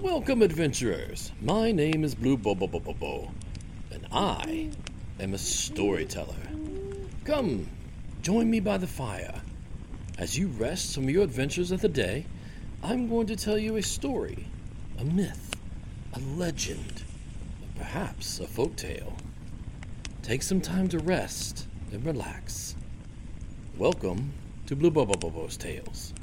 Welcome, adventurers. My name is Blue Bobo Bobo Bo, and I am a storyteller. Come, join me by the fire. As you rest from your adventures of the day, I'm going to tell you a story, a myth, a legend, perhaps a folk tale. Take some time to rest and relax. Welcome to Blue Bobo Bobo's Tales.